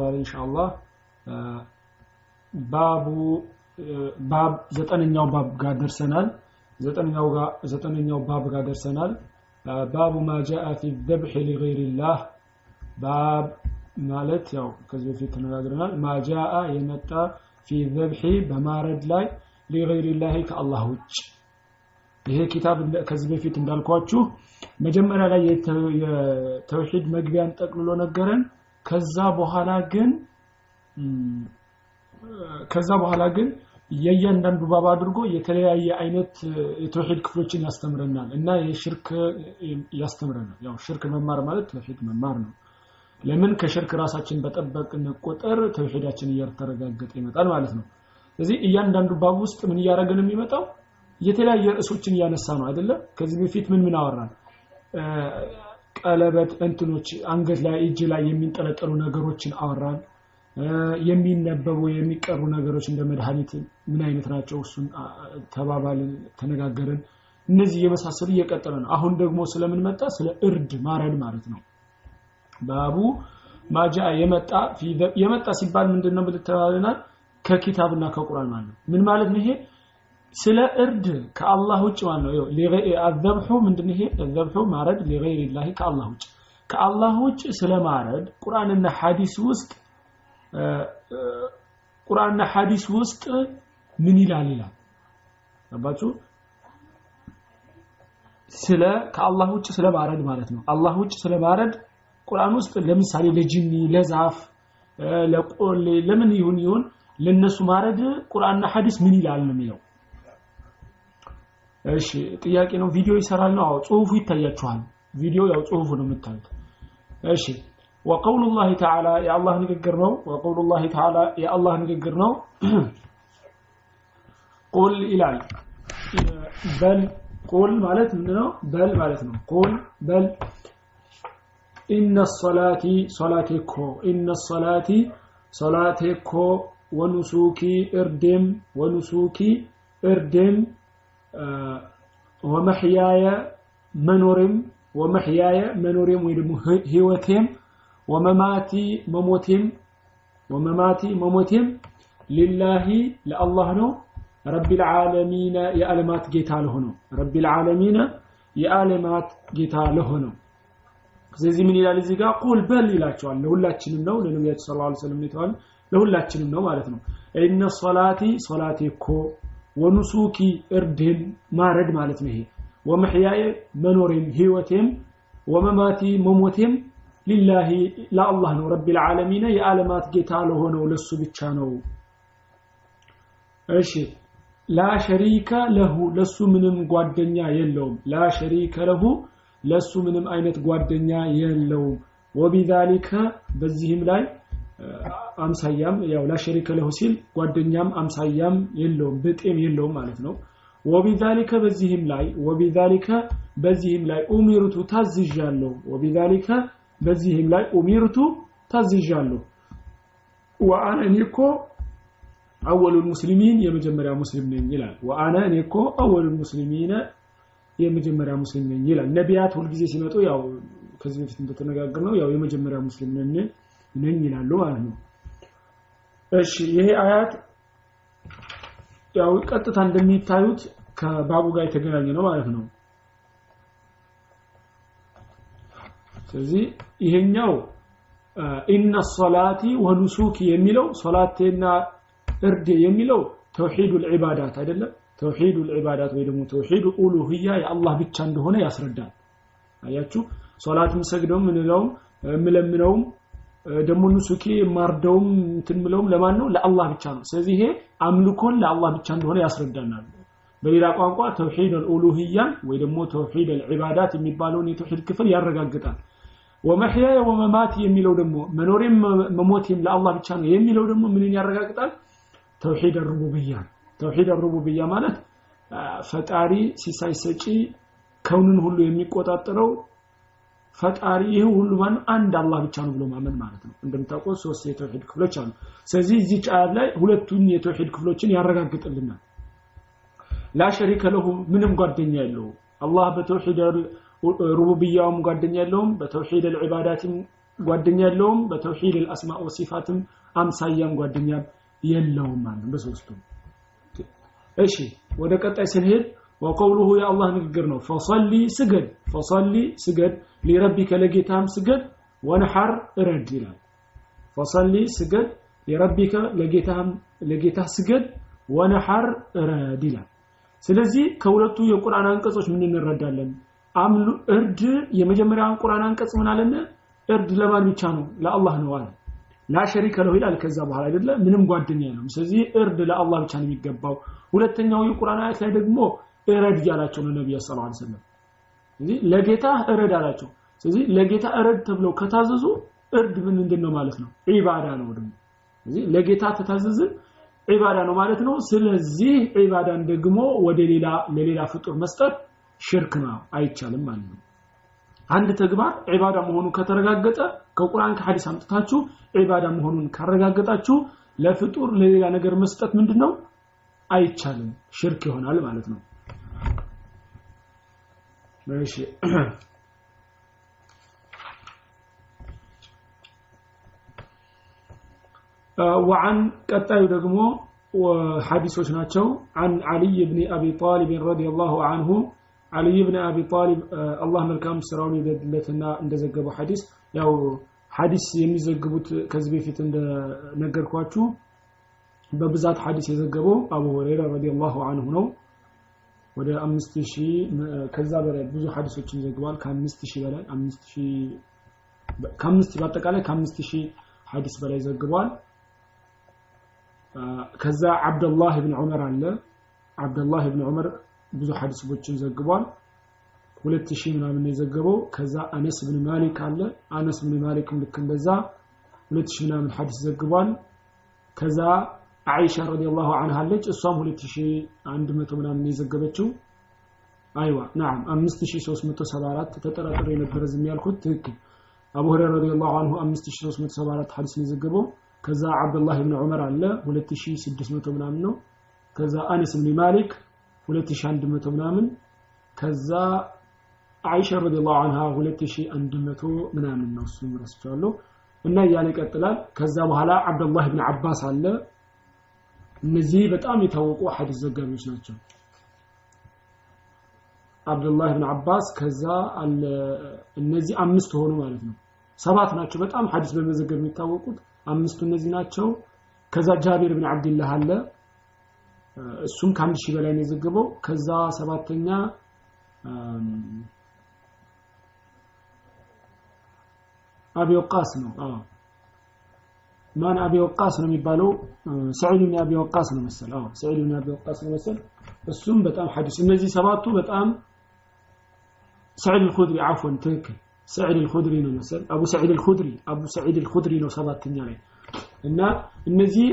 ዛሬ ኢንሻአላህ ባቡ ባብ ዘጠነኛው ባብ ጋር ደርሰናል። ዘጠነኛው ጋር ዘጠነኛው ባብ ጋር ደርሰናል። ባቡ ማ ጃአ ፊ ዘብሕ ሊገይሪላህ ባብ ማለት ያው ከዚህ በፊት ተነጋግረናል። ማ ጃአ የመጣ ፊ ዘብሒ በማረድ ላይ ሊገይሪላህ ከአላህ ውጭ ይሄ ኪታብ ከዚህ በፊት እንዳልኳችሁ መጀመሪያ ላይ የተውሂድ መግቢያን ጠቅልሎ ነገረን። ከዛ በኋላ ግን ከዛ በኋላ ግን የእያንዳንዱ ባብ አድርጎ የተለያየ አይነት የተውሂድ ክፍሎችን ያስተምረናል እና የሽርክ ያስተምረናል። ያው ሽርክ መማር ማለት ተውሂድ መማር ነው። ለምን ከሽርክ ራሳችን በጠበቅን ቁጥር ተውሂዳችን እያተረጋገጠ ይመጣል ማለት ነው። ስለዚህ እያንዳንዱ ባብ ውስጥ ምን ነው የሚመጣው? የተለያየ ርዕሶችን እያነሳ ነው አይደለም። ከዚህ በፊት ምን ምን አወራን? ቀለበት እንትኖች አንገት ላይ እጅ ላይ የሚንጠለጠሉ ነገሮችን አወራን። የሚነበቡ የሚቀሩ ነገሮች እንደ መድኃኒት ምን አይነት ናቸው? እሱን ተባባልን፣ ተነጋገርን። እነዚህ የመሳሰሉ እየቀጠለ ነው። አሁን ደግሞ ስለምን መጣ? ስለ እርድ ማረድ ማለት ነው። ባቡ ማጃ የመጣ የመጣ ሲባል ምንድን ነው ብልተባልናል? ከኪታብና ከቁርአን ማለት ነው። ምን ማለት ነው ይሄ? ስለ እርድ ከአላህ ውጭ ማለት ነው። አዘብሑ ምንድን ይሄ? አዘብሑ ማረድ ሊገይሪላሂ ከአላህ ውጭ ከአላህ ውጭ ስለ ማረድ ቁርአንና ሐዲስ ውስጥ ቁርአንና ሐዲስ ውስጥ ምን ይላል ይላል አባችሁ ስለ ከአላህ ውጭ ስለ ማረድ ማለት ነው። አላህ ውጭ ስለ ማረድ ቁርአን ውስጥ ለምሳሌ ለጅኒ፣ ለዛፍ፣ ለቆሌ ለምን ይሁን ይሁን ለነሱ ማረድ ቁርአንና ሐዲስ ምን ይላል ነው የሚለው። እሺ ጥያቄ ነው። ቪዲዮ ይሰራል ነው? አዎ ጽሁፉ ይታያችኋል። ቪዲዮ ያው ጽሁፉ ነው የምታዩት። እሺ وقول الله تعالى يا الله ንግግር ነው وقول الله تعالى يا الله ንግግር ነው ቁል ይላል በል ቁል ማለት ምንድነው በል ማለት ነው ቁል በል ኢነ ሰላቲ ሶላቴ እኮ ኢነ ሰላቲ ሶላቴ እኮ ወኑሱኪ እርዴም ወኑሱኪ እርዴም ወመሕያየ መኖሬም ወመሕያየ መኖሬም ወይ ደግሞ ህይወቴም ወመማቲ መሞቴም ወመማቲ መሞቴም ሊላሂ ለአላህ ነው። ረቢል ዓለሚነ የዓለማት ጌታ ለሆነው ረቢል የዓለማት ጌታ ለሆነው ስለዚህ ምን ይላል እዚህ ጋር? ቁል በል ይላቸዋል። ለሁላችንም ነው። ለነቢያችን ዐለይሂ ወሰለም የተባለ ለሁላችንም ነው ማለት ነው። ኢነ ሶላቲ ሶላቴ እኮ ወኑሱኪ እርድን ማረድ ማለት ነው ይሄ። ወመሕያየ መኖሬም ህይወቴም ወመማቲ መሞቴም ሊላሂ ለአላህ ነው። ረቢል ዓለሚነ የዓለማት ጌታ ለሆነው ለሱ ብቻ ነው። እሺ ላ ለሁ ለሱ ምንም ጓደኛ የለውም። ላ ለሁ ለሱ ምንም አይነት ጓደኛ የለውም። ወቢዛሊከ በዚህም ላይ አምሳያም ያው ላ ሸሪከ ለሁ ሲል ጓደኛም አምሳያም የለውም ብጤም የለውም ማለት ነው። ወቢዛሊከ በዚህም ላይ ወቢዛሊከ በዚህም ላይ ኡሚርቱ ታዝዣለሁ። ወቢዛሊከ በዚህም ላይ ኡሚርቱ ታዝዣለሁ። ወአነ እኔ እኮ አወሉል ሙስሊሚን የመጀመሪያ ሙስሊም ነኝ ይላል። ወአነ እኔ እኮ አወሉል ሙስሊሚን የመጀመሪያ ሙስሊም ነኝ ይላል። ነቢያት ሁልጊዜ ሲመጡ ያው ከዚህ በፊት እንደተነጋገር ነው ያው የመጀመሪያ ሙስሊም ነኝ ነኝ ይላሉ ማለት ነው። እሺ ይሄ አያት ያው ቀጥታ እንደሚታዩት ከባቡ ጋር የተገናኘ ነው ማለት ነው። ስለዚህ ይሄኛው ኢነ ሶላቲ ወኑሱኪ የሚለው ሶላቴና እርድ የሚለው ተውሂዱ ልዒባዳት አይደለም? ተውሂዱ ልዒባዳት ወይ ደግሞ ተውሂዱ ኡሉህያ የአላህ ብቻ እንደሆነ ያስረዳል። አያችሁ ሶላት ምሰግደውም ምንለውም ምለምነውም ደግሞ ኑሱኪ ማርደውም እንትን ምለውም ለማን ነው? ለአላህ ብቻ ነው። ስለዚህ ይሄ አምልኮን ለአላህ ብቻ እንደሆነ ያስረዳናል። በሌላ ቋንቋ ተውሂድ አልኡሉህያን ወይ ደግሞ ተውሂድ አልዒባዳት የሚባለውን የተውሂድ ክፍል ያረጋግጣል። ወመሕያየ ወመማት የሚለው ደግሞ መኖሬም መሞቴም ለአላህ ብቻ ነው የሚለው ደግሞ ምንን ያረጋግጣል? ተውሂድ ሩቡብያ ተውሂድ ሩቡብያ ማለት ፈጣሪ ሲሳይ ሰጪ ከውንን ሁሉ የሚቆጣጠረው ፈጣሪ ይህ ሁሉ ማን? አንድ አላህ ብቻ ነው ብሎ ማመን ማለት ነው። እንደምታውቀው ሶስት የተውሂድ ክፍሎች አሉ። ስለዚህ እዚህ ጫያት ላይ ሁለቱን የተውሂድ ክፍሎችን ያረጋግጥልናል። ላ ሸሪከ ለሁ ምንም ጓደኛ የለውም። አላህ በተውሂድ ሩቡብያውም ጓደኛ የለውም በተውሂድ አልዒባዳትም ጓደኛ የለውም በተውሂድ አልአስማ ወሲፋትም አምሳያም ጓደኛ የለውም ማለት በሶስቱም። እሺ ወደ ቀጣይ ስንሄድ ወቀውሉሁ የአላህ ንግግር ነው። ፈሰሊ ስገድ ፈሰሊ ስገድ ሊረቢከ ለጌታም ስገድ ወነሐር እረድ ይላል። ፈሰሊ ስገድ ሊረቢከ ለጌታ ስገድ ወነሐር እረድ ይላል። ስለዚህ ከሁለቱ የቁርአን አንቀጾች ምን እንረዳለን? አምሉ እርድ የመጀመሪያውን ቁርአን አንቀጽ ምን አለን እርድ ለማን ብቻ ነው? ለአላህ ነው አለ። ላ ሸሪከ ለሁ ይላል። ከዛ በኋላ አይደለ? ምንም ጓደኛ የለውም። ስለዚህ እርድ ለአላህ ብቻ ነው የሚገባው። ሁለተኛው የቁርአን አያት ላይ ደግሞ እረድ እያላቸው ነው ሰለላሁ ዐለይሂ ወሰለም። ስለዚህ ለጌታ እረድ አላቸው። ስለዚህ ለጌታ እረድ ተብለው ከታዘዙ እርድ ምን ምንድን ነው ማለት ነው? ዒባዳ ነው ደግሞ። ስለዚህ ለጌታ ተታዘዝን ዒባዳ ነው ማለት ነው። ስለዚህ ዒባዳን ደግሞ ወደ ሌላ ለሌላ ፍጡር መስጠት ሽርክ ነው አይቻልም ማለት ነው። አንድ ተግባር ዒባዳ መሆኑ ከተረጋገጠ ከቁርአን ከሐዲስ አምጥታችሁ ዒባዳ መሆኑን ካረጋገጣችሁ ለፍጡር ለሌላ ነገር መስጠት ምንድነው? አይቻልም ሽርክ ይሆናል ማለት ነው እሺ وعن ቀጣዩ ደግሞ ሐዲሶች ናቸው عن علي بن ابي طالب رضي الله عنه علي بن ابي طالب الله መልካም ስራውን ይደልለትና እንደዘገበው ሐዲስ ያው ሐዲስ የሚዘግቡት ከዚህ በፊት እንደነገርኳችሁ በብዛት ሐዲስ የዘገበው አቡ ሁረይራ ረዲየላሁ ዐንሁ ነው ወደ አምስት ሺህ ከዛ በላይ ብዙ ሐዲሶችን ዘግቧል። ከአምስት ሺህ በላይ ከአምስት በአጠቃላይ ከአምስት ሺህ ሐዲስ በላይ ዘግቧል። ከዛ አብደላህ ብን ዑመር አለ። አብደላህ ብን ዑመር ብዙ ሐዲሶችን ዘግቧል። ሁለት ሺህ ምናምን የዘገበው። ከዛ አነስ ብን ማሊክ አለ። አነስ ብን ማሊክም ልክ እንደዛ ሁለት ሺህ ምናምን ሐዲስ ዘግቧል። ከዛ አይሻ ረዲየላሁ ዐንሃ አለች። እሷም 2100 ምናምን የዘገበችው። አይዋ ናም 5374 ተጠራጥሬ የነበረ ዝም ያልኩት ትክክል። አቡ ሁረይራ ረዲየላሁ ዐንሁ 5374 ሐዲስ ነው የዘገበው። ከዛ አብዱላህ ኢብኑ ዑመር አለ 2600 ምናምን ነው። ከዛ አነስ ብን ማሊክ 2100 ምናምን። ከዛ አይሻ ረዲየላሁ ዐንሃ 2100 ምናምን ነው እሱም ረስቻለሁ። እና እያለ ይቀጥላል። ከዛ በኋላ አብዱላህ ኢብኑ አባስ አለ እነዚህ በጣም የታወቁ ሐዲስ ዘጋቢዎች ናቸው። አብዱላህ ብን አባስ ከዛ እነዚህ አምስት ሆኑ ማለት ነው። ሰባት ናቸው። በጣም ሐዲስ በመዘገብ የሚታወቁት አምስቱ እነዚህ ናቸው። ከዛ ጃቢር ብን አብድላህ አለ። እሱም ከአንድ ሺህ በላይ ነው የዘገበው። ከዛ ሰባተኛ አቢ ወቃስ ነው ማን አቢ ወቃስ ነው የሚባለው ሰዒድ ብን አቢ ወቃስ ነው መሰል አዎ ሰዒድ ብን አቢ ወቃስ ነው መሰል እሱም በጣም ሐዲስ እነዚህ ሰባቱ በጣም ሰዒድ አልኹድሪ አፍወን ትክክል ሰዒድ አልኹድሪ ነው መሰል አቡ ሰዒድ አልኹድሪ አቡ ሰዒድ አልኹድሪ ነው ሰባተኛ ላይ እና እነዚህ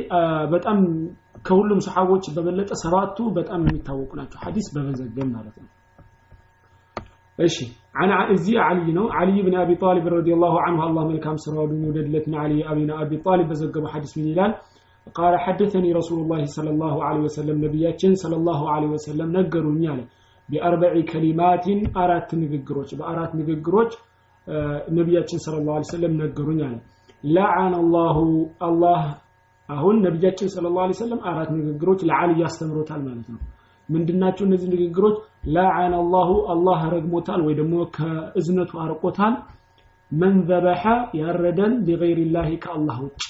በጣም ከሁሉም ሰሓቦች በበለጠ ሰባቱ በጣም የሚታወቁ ናቸው። ሐዲስ በመዘገብ ማለት ነው እሺ እዚህ አልይ ነው። አልይ ብን አቢ ጣሊብ ረዲየላሁ አንሁ አላህ መልካም ስራውን ይውደድለት አልይ አቢን አቢ ጣሊብ በዘገበው ሐዲስ ምን ይላል? ቃለ ሐደተኒ ረሱሉላህ ሰለላሁ ዐለይሂ ወሰለም ነቢያችን ሰለላሁ ዐለይሂ ወሰለም ነገሩኝ አለ። ቢአርበዒ ከሊማቲን አራት ንግግሮች በአራት ንግግሮች ነቢያችን ሰለላሁ ዐለይሂ ሰለም ነገሩኝ አለ። ለዓነ አላሁ አላህ አሁን ነቢያችን ሰለላሁ ዐለይሂ ሰለም አራት ንግግሮች ለዓሊ ያስተምሮታል ማለት ነው። ምንድናቸው እነዚህ ንግግሮች? አላሁ አላህ ረግሞታል ወይ ደግሞ ከእዝነቱ አርቆታል። መን ዘበሐ ያረደን ሊገይሪላሂ ከአላህ ውጭ።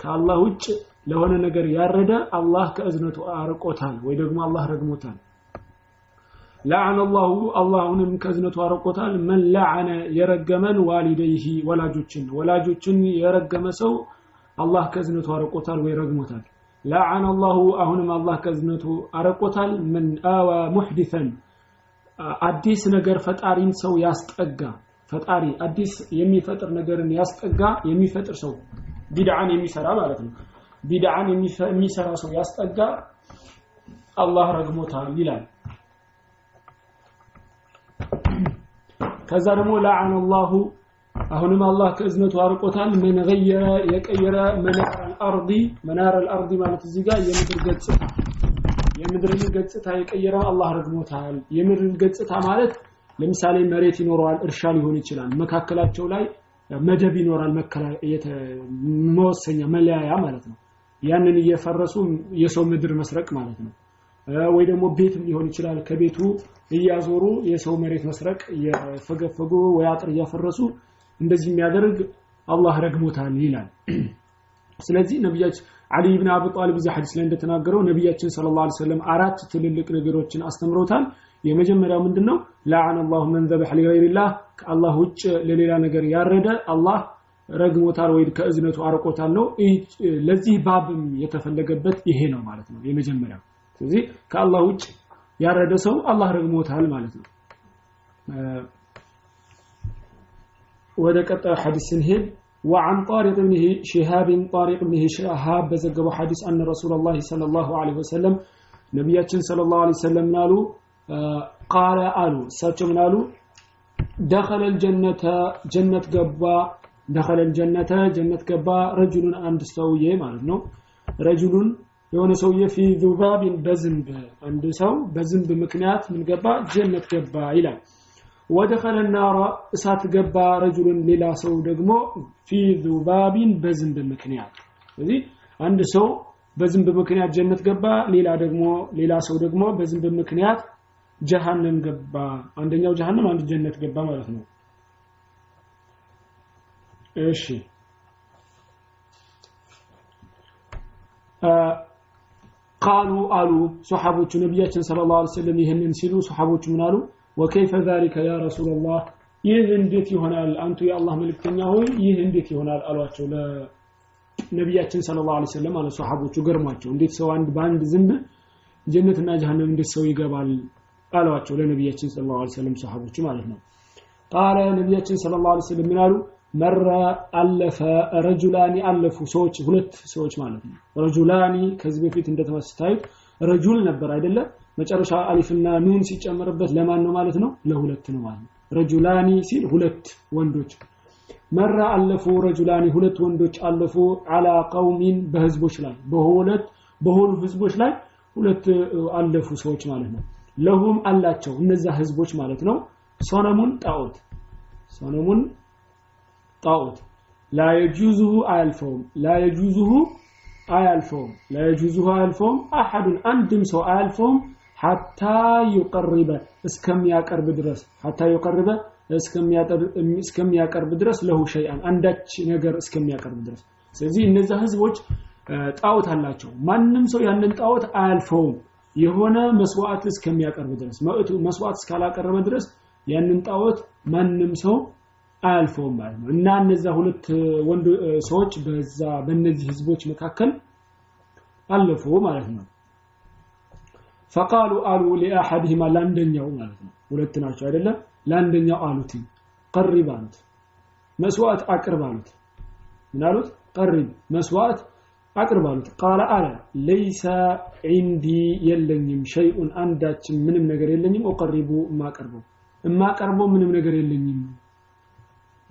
ከአላህ ውጭ ለሆነ ነገር ያረደ አላህ ከእዝነቱ አርቆታል ወይ ደግሞ አላህ ረግሞታል። ለዓነ አላሁ አላሁንም ከእዝነቱ አርቆታል። መን ለዓነ የረገመን ዋሊደይሂ ወላጆችን ወላጆችን የረገመ ሰው አላህ ከእዝነቱ አርቆታል ወይ ረግሞታል። ለዓነ አሁንም አላህ ከእዝነቱ አረቆታል ምን አዋ ሙሕዲሰን አዲስ ነገር ፈጣሪን ሰው ያስጠጋ ፈጣሪ አዲስ የሚፈጥር ነገርን ያስጠጋ የሚፈጥር ሰው ቢድዓን የሚሰራ ማለት ነው። ቢድዓን የሚሰራ ሰው ያስጠጋ አላህ ረግሞታል ይላል። ከዛ ደግሞ ለዓነ አላሁ አሁንም አላህ ከእዝነቱ አርቆታል። ምን ገየረ የቀየረ መናር አልአርዲ መናር አልአርዲ ማለት እዚህ ጋር የምድር ገጽታ የምድርን ገጽታ የቀየረው አላህ ረግሞታል የምድርን ገጽታ ማለት ለምሳሌ መሬት ይኖረዋል እርሻ ሊሆን ይችላል መካከላቸው ላይ መደብ ይኖራል መወሰኛ መለያያ ማለት ነው። ያንን እየፈረሱ የሰው ምድር መስረቅ ማለት ነው። ወይ ደግሞ ቤትም ሊሆን ይችላል። ከቤቱ እያዞሩ የሰው መሬት መስረቅ እየፈገፈጉ ወይ አጥር እያፈረሱ እንደዚህ የሚያደርግ አላህ ረግሞታል ይላል ስለዚህ ነቢያችን አሊ ብን አቢ ጣሊብ እዚህ ሐዲስ ላይ እንደተናገረው ነቢያችን ሰለላሁ ዐለይሂ ወሰለም አራት ትልልቅ ነገሮችን አስተምረውታል። የመጀመሪያው ምንድነው? ለዓነ አላሁ መን ዘበሐ ከአላህ ውጭ ለሌላ ነገር ያረደ አላህ ረግሞታል ወይ ከእዝነቱ አርቆታል ነው። ለዚህ ባብም የተፈለገበት ይሄ ነው ማለት ነው የመጀመሪያው። ስለዚህ ከአላህ ውጭ ያረደ ሰው አላህ ረግሞታል ማለት ነው። ወደ ቀጣዩ ሐዲስ ስንሄድ وعن طارق بن شهاب طارق بن شهاب بزقبوا حديث أن رسول الله صلى الله عليه وسلم نبياتنا صلى الله عليه وسلم نالو قال قالوا ساتشم نالو دخل الجنة جنة قبا دخل الجنة جنة قبا رجل عند سوية مالتنا رجل የሆነ ሰውዬ ፊ ዙባቢን በዝንብ አንድ ሰው በዝንብ ምክንያት ምን ገባ ጀነት ገባ ይላል ወደኸለ ናራ እሳት ገባ ረጁልን ሌላ ሰው ደግሞ ፊ ዙባቢን በዝንብ ምክንያት። ስለዚህ አንድ ሰው በዝንብ ምክንያት ጀነት ገባ ሌላ ደግሞ ሌላ ሰው ደግሞ በዝንብ ምክንያት ጀሃነም ገባ። አንደኛው ጀሃነም አንድ ጀነት ገባ ማለት ነው። እሺ። قالوا አሉ ሶሐቦቹ ነቢያችን صلى الله عليه وسلم ይህንን ሲሉ ሶሐቦቹ ምን አሉ وكيف ذلك يا رسول الله ይህ እንዴት ይሆናል? አንቱ የአላህ መልእክተኛ ሆይ ይህ እንዴት ይሆናል? አሏቸው። ለነቢያችን صلى الله عليه وسلم አለ። ሶሐቦቹ ገርሟቸው እንዴት ሰው አንድ በአንድ ዝንብ ጀነትና ጀሃነም እንዴት ሰው ይገባል? አሏቸው። ለነቢያችን صلى الله عليه وسلم ሶሐቦቹ ማለት ነው። قال ነቢያችን صلى الله عليه وسلم ምን አሉ? አለፈ ረጁላኒ አለፉ ሰዎች ሁለት ሰዎች ማለት ነው። ረጁላኒ ከዚህ በፊት እንደተመስታዩት ረጁል ነበር አይደለ መጨረሻ አሊፍና ኑን ሲጨመርበት ለማን ነው ማለት ነው? ለሁለት ነው ማለት ነው። ረጁላኒ ሲል ሁለት ወንዶች መራ አለፉ። ረጁላኒ ሁለት ወንዶች አለፉ። አላ ቀውሚን በህዝቦች ላይ በሁለት በሆኑ ህዝቦች ላይ ሁለት አለፉ ሰዎች ማለት ነው። ለሁም አላቸው እነዛ ህዝቦች ማለት ነው። ሶነሙን ጣዖት ሶነሙን ጣዖት። ላ የጁዙሁ አያልፈውም ላ የጁዙሁ አያልፈውም ላ የጁዙሁ አያልፈውም። አሐዱን አንድም ሰው አያልፈውም ሐታ ዩቀርበ እስከሚያቀርብ ድረስ ሐታ ዩቀርበ እስከሚያቀርብ ድረስ ለሁ ሸይአን አንዳች ነገር እስከሚያቀርብ ድረስ። ስለዚህ እነዛ ህዝቦች ጣዖት አላቸው። ማንም ሰው ያንን ጣዖት አያልፈውም። የሆነ መስዋዕት እስከሚያቀርብ ድረስ መስዋዕት እስካላቀረበ ድረስ ያንን ጣዖት ማንም ሰው አያልፈውም ማለት ነው። እና እነዛ ሁለት ወንድ ሰዎች በዛ በእነዚህ ህዝቦች መካከል አለፉ ማለት ነው ፈቃሉ አሉ ሊአሐድህማ ለአንደኛው ማለት ነው። ሁለት ናቸው አይደለም ለአንደኛው አሉት። ቀሪብ አሉት። መስዋዕት አቅርብ አሉት። ምን አሉት? ቀሪብ። መስዋዕት አቅርብ አሉት። ቃለ አለ ለይሰ ዒንዲ የለኝም ሸይኡን አንዳችን ምንም ነገር የለኝም ኦቀሪቡ የማቀርበው የማቀርበው ምንም ነገር የለኝም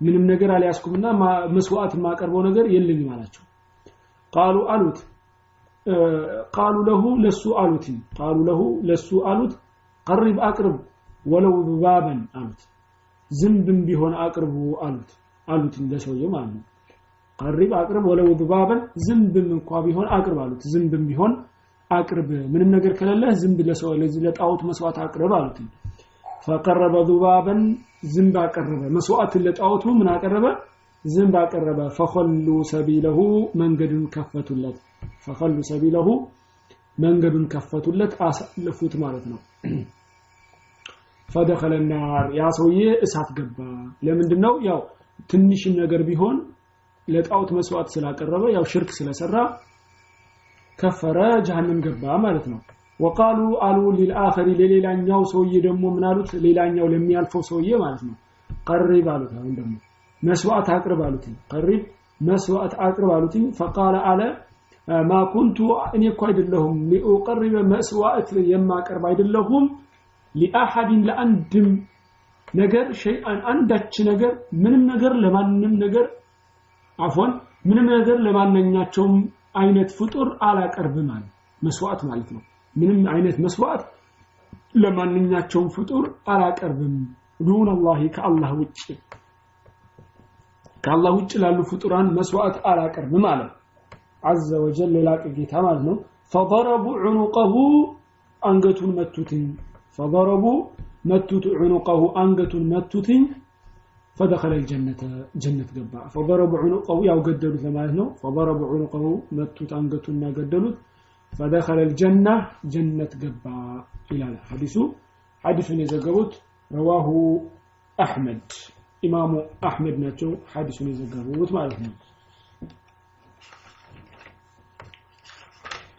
ምንም ነገር አልያዝኩምና መስዋዕት የማቀርበው ነገር የለኝም አላቸው። ቃሉ አሉት ቃሉ ለሁ ለሱ አሉት ቃሉ ለሁ ለሱ አሉት ቀሪብ አቅርብ ወለው ባበን አሉት። ዝንብም ቢሆን አቅርቡ አሉት አሉት ለሰውየው ማለት ነው። ቀሪብ አቅርብ ወለው ባበን ዝንብም እንኳ ቢሆን አቅርብ አሉት። ዝንብም ቢሆን አቅርብ። ምንም ነገር ከሌለ ዝንብ ለሰው ለዚህ ለጣዖት መስዋዕት አቅርብ አሉት ፈቀረበ ዙባበን ዝንብ አቀረበ። መስዋዕትን ለጣዖቱ ምን አቀረበ? ዝንብ አቀረበ። ፈኸሉ ሰቢለሁ መንገዱን ከፈቱለት። ፈኸሉ ሰቢለሁ መንገዱን ከፈቱለት አሳለፉት ማለት ነው። ፈደኸለ ናር ያ ሰውዬ እሳት ገባ። ለምንድን ነው ያው ትንሽም ነገር ቢሆን ለጣዖት መስዋዕት ስላቀረበ ያው ሽርክ ስለሰራ ከፈረ ጀሃነም ገባ ማለት ነው። ወቃሉ አሉ ሊልአኸሪ ለሌላኛው ሰውዬ ደግሞ ምን አሉት? ሌላኛው ለሚያልፈው ሰውዬ ማለት ነው። ቀሪብ አሉት አሁን ደግሞ መስዋዕት አቅርብ አሉት ቀሪብ መስዋዕት አቅርብ አሉት ፈቃለ አለ ማ ኩንቱ እኔ እኮ አይደለሁም። ሊኡቀርበ መስዋዕት የማቀርብ አይደለሁም። ሊአሐድን ለአንድም ነገር ሸይአን አንዳች ነገር ምንም ነገር ለማንም ነገር አፎን ምንም ነገር ለማንኛቸውም አይነት ፍጡር አላቀርብም ማለት መስዋዕት ማለት ነው። ምንም አይነት መስዋዕት ለማንኛቸውም ፍጡር አላቀርብም። ዱን አላህ ከአላህ ውጭ كالله وجل على الفطران مسوات على كرم ماله عز وجل ጌታ ማለት ነው። ፈضረቡ عنقه አንገቱን መቱትኝ። ፈضረቡ متوت عنقه አንገቱን መቱትኝ። فدخل الجنة جنة جبا فضربوا عنقه يا قدلوا ثمانه فضربوا عنقه متوت أنقتنا قدلوا فدخل الجنة جنة جبا إلى الحديث حديث يزقبت رواه أحمد ኢማሙ አሕመድ ናቸው። ሐዲሱን የዘገቡት ማለት ነው።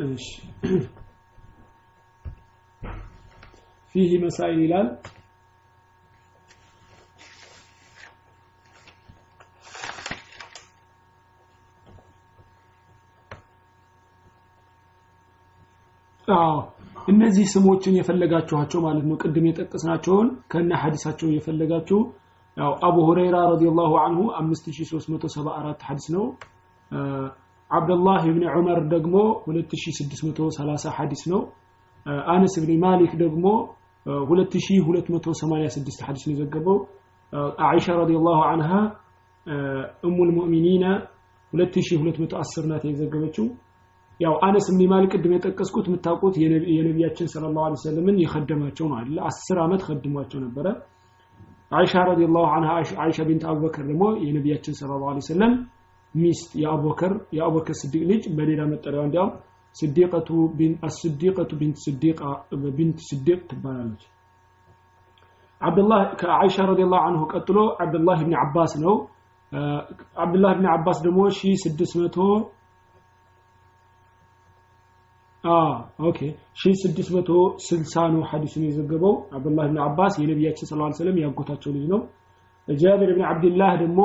እሺ። ፊህ መሳይል ይላል። እነዚህ ስሞችን የፈለጋችኋቸው ማለት ነው። ቅድም የጠቀስናቸውን ከነ ሐዲሳቸው የፈለጋችሁ ያው አቡ ሁረይራ ረዲየላሁ ዐንሁ 5374 ሐዲስ ነው። አብዱላህ ኢብኑ ዑመር ደግሞ 2630 ሐዲስ ነው። አነስ ኢብኑ ማሊክ ደግሞ 2286 ሐዲስ ነው የዘገበው። አኢሻ رضي الله عنها أم المؤمنين ና 2210 ናት የዘገበችው። ያው አነስ ኢብኑ ማሊክ ቅድም የጠቀስኩት የምታውቁት የነቢያችን صلى الله عليه وسلم ን የኸደማቸው ነው አይደል? 10 ዓመት ኸድሟቸው ነበረ አይሻ رضي الله عنها አይሻ بنت አቡበከር ደግሞ የነቢያችን صلى الله عليه وسلم ሚስት የአቡበከር የአቡበከር ስዲቅ ልጅ በሌላ መጠሪያው እንዲያውም صديقة الصديقة بنت صديق بنت صديق ትባላለች። አብዱላህ ከአይሻ رضي الله عنه ቀጥሎ አብዱላህ ኢብኑ አባስ ነው። አብዱላህ ኢብኑ አባስ ደግሞ 1600 okay። 1660 ነው ሐዲሱን የዘገበው። አብዱላህ ኢብኑ አባስ የነቢያችን عليه وسلم ያጎታቸው ልጅ ነው። ጃቢር ኢብኑ አብዱላህ ደግሞ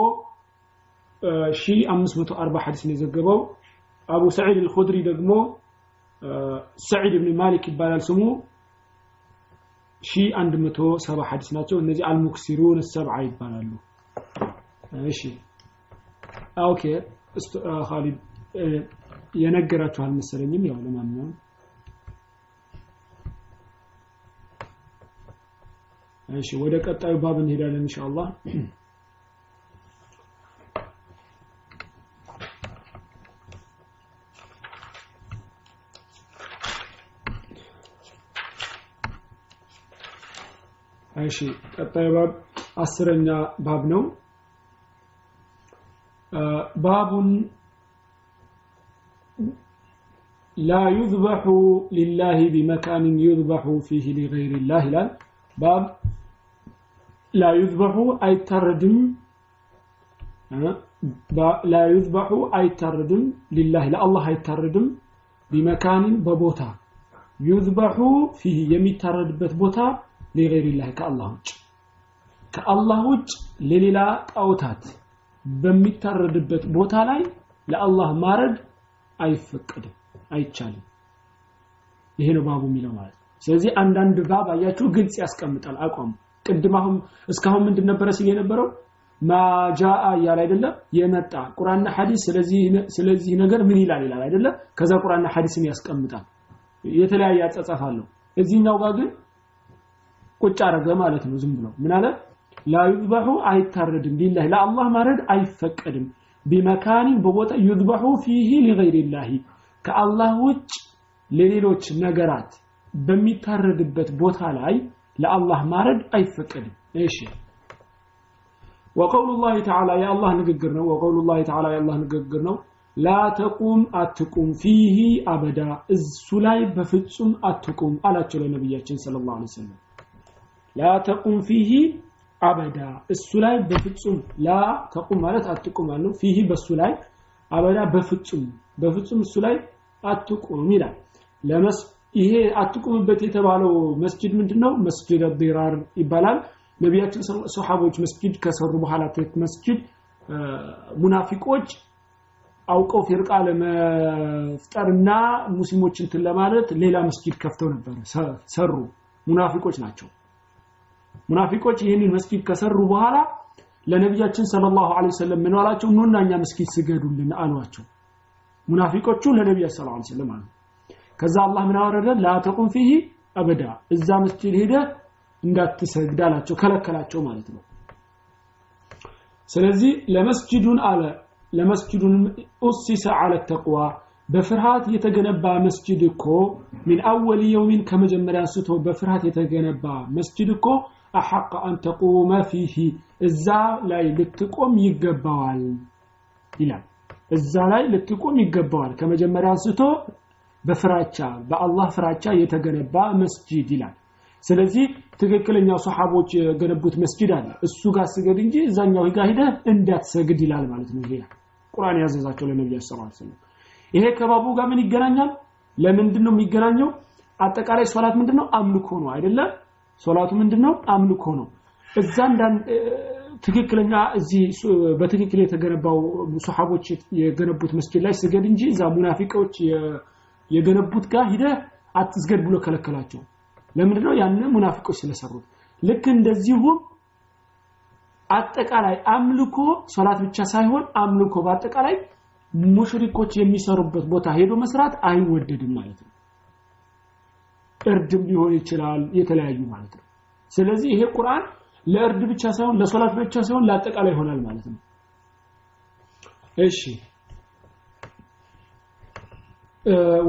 1540 ሐዲስ ነው የዘገበው። አቡ ሰዒድ አልኹድሪ ደግሞ ሰዒድ ኢብኑ ማሊክ ይባላል ስሙ። 1170 ሐዲስ ናቸው። እነዚህ المكثرون السبعة ይባላሉ። እሺ okay። ኻሊድ የነገራችሁ አልመሰለኝም። ያው ለማንኛውም እሺ ወደ ቀጣዩ ባብ እንሄዳለን ኢንሻአላህ። እሺ ቀጣዩ ባብ አስረኛ ባብ ነው። ባቡን لا يذبح لله بمكان يذبح فيه لغير الله لا باب لا يذبح أي تردم لا يذبح أي تردم لله لا الله أي تردم بمكان ببوتا يذبح فيه يمي ترد بوتا لغير الله كالله وجه كالله وجه لللا أوتات በሚታረድበት ቦታ ላይ ለአላህ ማረድ አይፈቀድም አይቻልም። ይሄ ነው ባቡ የሚለው ማለት ነው። ስለዚህ አንዳንድ ባብ አያችሁ ግልጽ ያስቀምጣል አቋም ቅድም አሁን እስካሁን ምንድን ነበረ ሲል የነበረው? ማጃአ እያለ አይደለም የመጣ ቁርአንና ሐዲስ ስለዚህ ስለዚህ ነገር ምን ይላል ይላል አይደለም ከዛ ቁርአንና ሐዲስን ያስቀምጣል። የተለያየ አጻጻፍ አለው። እዚህኛው ጋር ግን ቁጭ አረገ ማለት ነው። ዝም ብሎ ምን አለ? ላ ዩዝበሑ አይታረድም። ሊላህ ለአላህ ማረድ አይፈቀድም። ቢመካኒን በቦታ ዩዝበሑ ፊሂ ሊገይሪላሂ ከአላህ ውጭ ለሌሎች ነገራት በሚታረድበት ቦታ ላይ ለአላህ ማረድ አይፈቀድም እሺ وقول الله تعالى يا الله نققر ነው وقول الله تعالى يا الله نققر ነው لا تقوم አትቁም فيه أبدا እሱ ላይ በፍጹም አትቁም አላቸው ለነብያችን ሰለላሁ ዐለይሂ ወሰለም لا تقوم فيه አበዳ እሱ ላይ በፍጹም ላ ተቁም ማለት አትቁም ማለት ነው ፊህ በሱ ላይ አበዳ በፍጹም በፍጹም እሱ ላይ አትቁም ይላል። ለመስ ይሄ አትቁምበት የተባለው መስጂድ ምንድነው? መስጂድ ዲራር ይባላል። ነቢያችን ሰሃቦች መስጂድ ከሰሩ በኋላ መስጂድ ሙናፊቆች አውቀው ፊርቃ ለመፍጠርና ሙስሊሞች እንትን ለማለት ሌላ መስጂድ ከፍተው ነበር። ሰሩ። ሙናፊቆች ናቸው። ሙናፊቆች ይህንን መስጊድ ከሰሩ በኋላ ለነቢያችን ሰለላሁ ዐለይሂ ወሰለም ምን አላቸው? ኑና መስጊድ ስገዱልን አሏቸው። ሙናፊቆቹ ለነቢያችን ሰለላሁ ዐለይሂ ወሰለም አሉ። ከዛ አላህ ምን አወረደ? ላ ተቁም ፊሂ አበዳ እዛ መስጊድ ሄደ እንዳትሰግድ አላቸው ከለከላቸው ማለት ነው። ስለዚህ ለመስጅዱን አለ ለመስጅዱን ኡሲሰ አለ ተቅዋ በፍርሃት የተገነባ መስጅድ እኮ ሚን አወል የውሚን ከመጀመሪያ አንስቶ በፍርሃት የተገነባ መስጅድ እኮ አሐቅ አን ተቁመ እዛ ላይ ልትቆም ይገባዋል ይላል። እዛ ላይ ልትቆም ይገባዋል ከመጀመሪያ አንስቶ በፍራቻ በአላህ ፍራቻ የተገነባ መስጂድ ይላል። ስለዚህ ትክክለኛው ሰሓቦች የገነቡት መስጂድ አለ። እሱ ጋር ስገድ እንጂ እዛኛው ጋር ሂደህ እንዳትሰግድ ይላል ማለት ነው። ይሄ ቁርአን ያዘዛቸው ለነብዩ ሰለላሁ ይሄ ከባቡ ጋር ምን ይገናኛል? ለምንድን ነው የሚገናኘው? አጠቃላይ ሶላት ምንድነው? አምልኮ ነው አይደለም? ሶላቱ ምንድነው? አምልኮ ነው። እዛ እንዳን ትክክለኛ እዚህ በትክክል የተገነባው ሶሐቦች የገነቡት መስጂድ ላይ ስገድ እንጂ እዛ ሙናፊቆች የገነቡት ጋር ሂደህ አትስገድ ብሎ ከለከላቸው። ለምንድነው? ያንን ሙናፊቆች ስለሰሩት። ልክ እንደዚሁም አጠቃላይ አምልኮ ሶላት ብቻ ሳይሆን አምልኮ በአጠቃላይ ሙሽሪኮች የሚሰሩበት ቦታ ሄዶ መስራት አይወደድም ማለት ነው። እርድም ሊሆን ይችላል የተለያዩ ማለት ነው። ስለዚህ ይሄ ቁርአን ለእርድ ብቻ ሳይሆን ለሶላት ብቻ ሳይሆን ለአጠቃላይ ይሆናል ማለት ነው። እሺ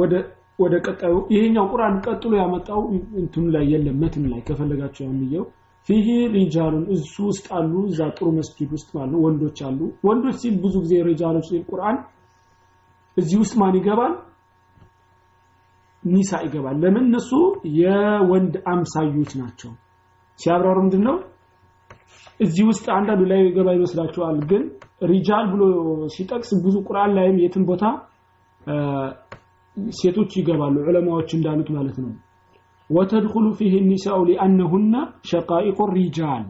ወደ ወደ ቀጣዩ ይሄኛው ቁርአን ቀጥሎ ያመጣው እንትኑ ላይ የለም መትን ላይ ከፈለጋችሁ ያምየው ፊሂ ሪጃሉን እሱ ውስጥ አሉ እዛ ጥሩ መስጊድ ውስጥ ማለት ወንዶች አሉ ወንዶች ሲል ብዙ ጊዜ ሪጃሎች ሲል ቁርአን እዚህ ውስጥ ማን ይገባል ኒሳ ይገባል። ለምን? እነሱ የወንድ አምሳዮች ናቸው። ሲያብራሩ ምንድነው? እዚህ ውስጥ አንዳንዱ ላይ ገባ ይመስላችኋል ግን ሪጃል ብሎ ሲጠቅስ ብዙ ቁርአን ላይም የትም ቦታ ሴቶች ይገባሉ ዑለማዎች እንዳሉት ማለት ነው። وتدخل فيه النساء لأنهن شقائق الرجال።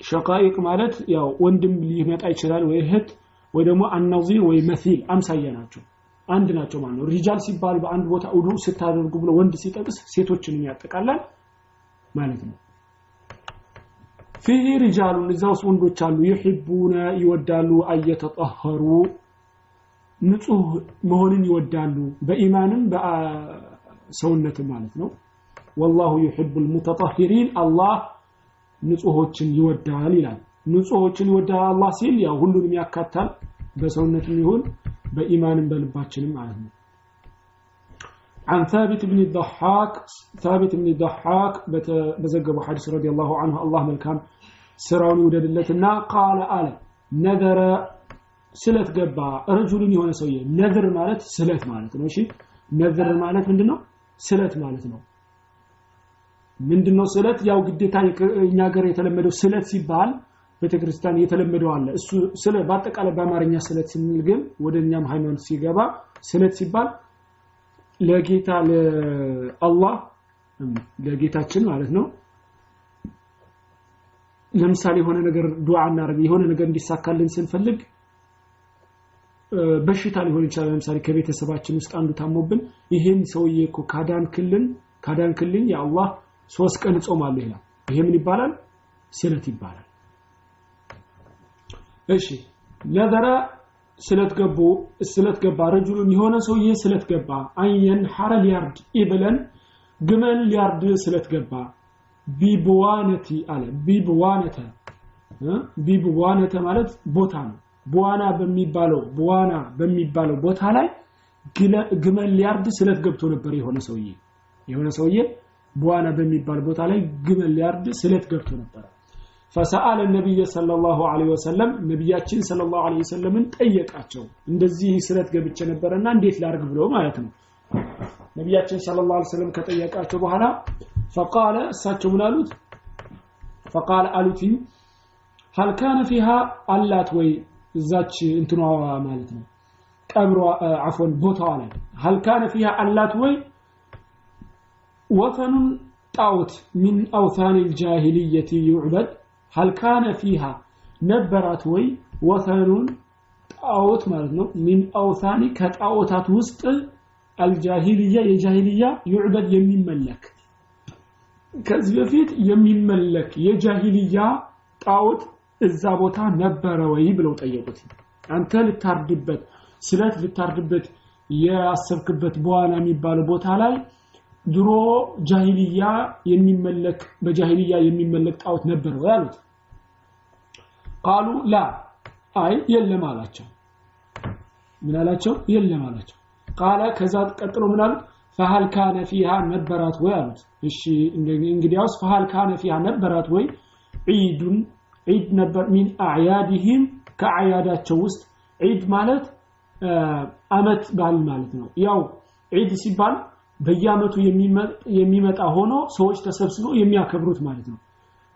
شقائق ማለት ያው ወንድም ሊመጣ ይችላል ወይ እህት ወይ ደግሞ النظير ወይ مثيل አምሳያ ናቸው አንድ ናቸው ማለት ነው። رجال ሲባል በአንድ ቦታ ውዱ ስታደርጉ ብሎ ወንድ ሲጠቅስ ሴቶችንም ያጠቃላል ማለት ነው። فيه رجال እዛ ውስጥ ወንዶች አሉ። يحبون ይወዳሉ አየተጠኸሩ ንጹህ መሆንን ይወዳሉ በኢማንም በሰውነትም ማለት ነው። ወላሁ ዩሒቡል ሙተጠሂሪን አላህ ንጹሆችን ይወዳል ይላል። ንጹሆችን ይወዳል አላህ ሲል ያው ሁሉንም ያካታል በሰውነትም ይሁን በኢማንም በልባችንም ማለት ነው عن ثابت بن الضحاك ثابت بن الضحاك بزقب حديث رضي الله عنه الله ملكام سراون ودد لتنا قال آل نذر سلت قبا رجل يهون سوية نذر مالت سلت مالت ماشي نذر مالت من دنو سلت مالت نو ምንድነው ስለት ያው ግዴታ እኛ ሀገር የተለመደው ስለት ሲባል ቤተክርስቲያን የተለመደው አለ። እሱ ስለ በአጠቃላይ በአማርኛ ስለት ስንል ግን ወደ እኛም ሃይማኖት ሲገባ ስለት ሲባል ለጌታ ለአላህ ለጌታችን ማለት ነው። ለምሳሌ የሆነ ነገር ዱዓ እናደርግ የሆነ ነገር እንዲሳካልን ስንፈልግ በሽታ ሊሆን ይችላል። ለምሳሌ ከቤተሰባችን ውስጥ አንዱ ታሞብን ይሄን ሰውዬ እኮ ካዳን ክልን ካዳን ክልን የአላህ ሶስት ቀን እጾማለሁ ይላል። ይሄ ምን ይባላል? ስለት ይባላል እሺ ነዘረ ስለት ገቡ ስለት ገባ رجل የሆነ ሰውዬ ስለት ገባ أن ينحر ሊያርድ إبلا ግመል ሊያርድ ስለት ገባ ببوانة አለ። ببوانة ببوانة ማለት ቦታ ነው። በዋና በሚባለው በዋና በሚባለው ቦታ ላይ ግመል ሊያርድ ስለት ገብቶ ነበር የሆነ ሰውዬ። የሆነ ሰውዬ በዋና በሚባል ቦታ ላይ ግመል ሊያርድ ስለት ገብቶ ነበር ፈሰአለ ነቢይ ሰለላሁ ዐለይሂ ወሰለም ነቢያችን ሰለላሁ ዐለይሂ ወሰለምን ጠየቃቸው። እንደዚህ ስረት ገብቼ ነበረና እንዴት ላርግ ብሎ ማለት ነው። ነቢያችን ሰለላሁ ዐለይሂ ወሰለም ከጠየቃቸው በኋላ ፈቃለ እሳቸው ምን አሉት? ፈቃለ አሉት ሀል ካነ ፊሃ አላት ወይ እዛች እንትኗ ማለት ነው ቀብሯ አፎን ቦታዋ ላይ ሀል ካነ ፊሃ አላት ወይ ወተኑን ጣዖት ሚን አውታን ልጃሂልየቲ ይዑበድ ሀልካነ ፊሃ ነበራት ወይ ወሰኑን ጣዖት ማለት ነው ሚን አውሳኒ ከጣዖታት ውስጥ አልጃሂልያ የጃሂልያ ዩዕበድ የሚመለክ ከዚህ በፊት የሚመለክ የጃሂልያ ጣዖት እዛ ቦታ ነበረ ወይ ብለው ጠየቁት አንተ ልታርድበት ስለት ልታርድበት ያሰብክበት በኋላ የሚባለው ቦታ ላይ ድሮ ጃሂልያ የሚመለክ በጃሂልያ የሚመለክ ጣዖት ነበር ወይ አሉት። ቃሉ ላ አይ የለም አላቸው። ምን አላቸው? የለም አላቸው። ቃለ ከዛ ቀጥሎ ምን አሉት? ፈሃል ካነ ፊሃ ነበራት ወይ አሉት። እሺ እንግዲያውስ ፈሃል ካነ ፊሃ ነበራት ወይ? ዒዱን ዒድ ነበር ሚን አዕያድህም ከአዕያዳቸው ውስጥ ዒድ ማለት አመት በዓል ማለት ነው። ያው ዒድ ሲባል በየአመቱ የሚመጣ ሆኖ ሰዎች ተሰብስበው የሚያከብሩት ማለት ነው።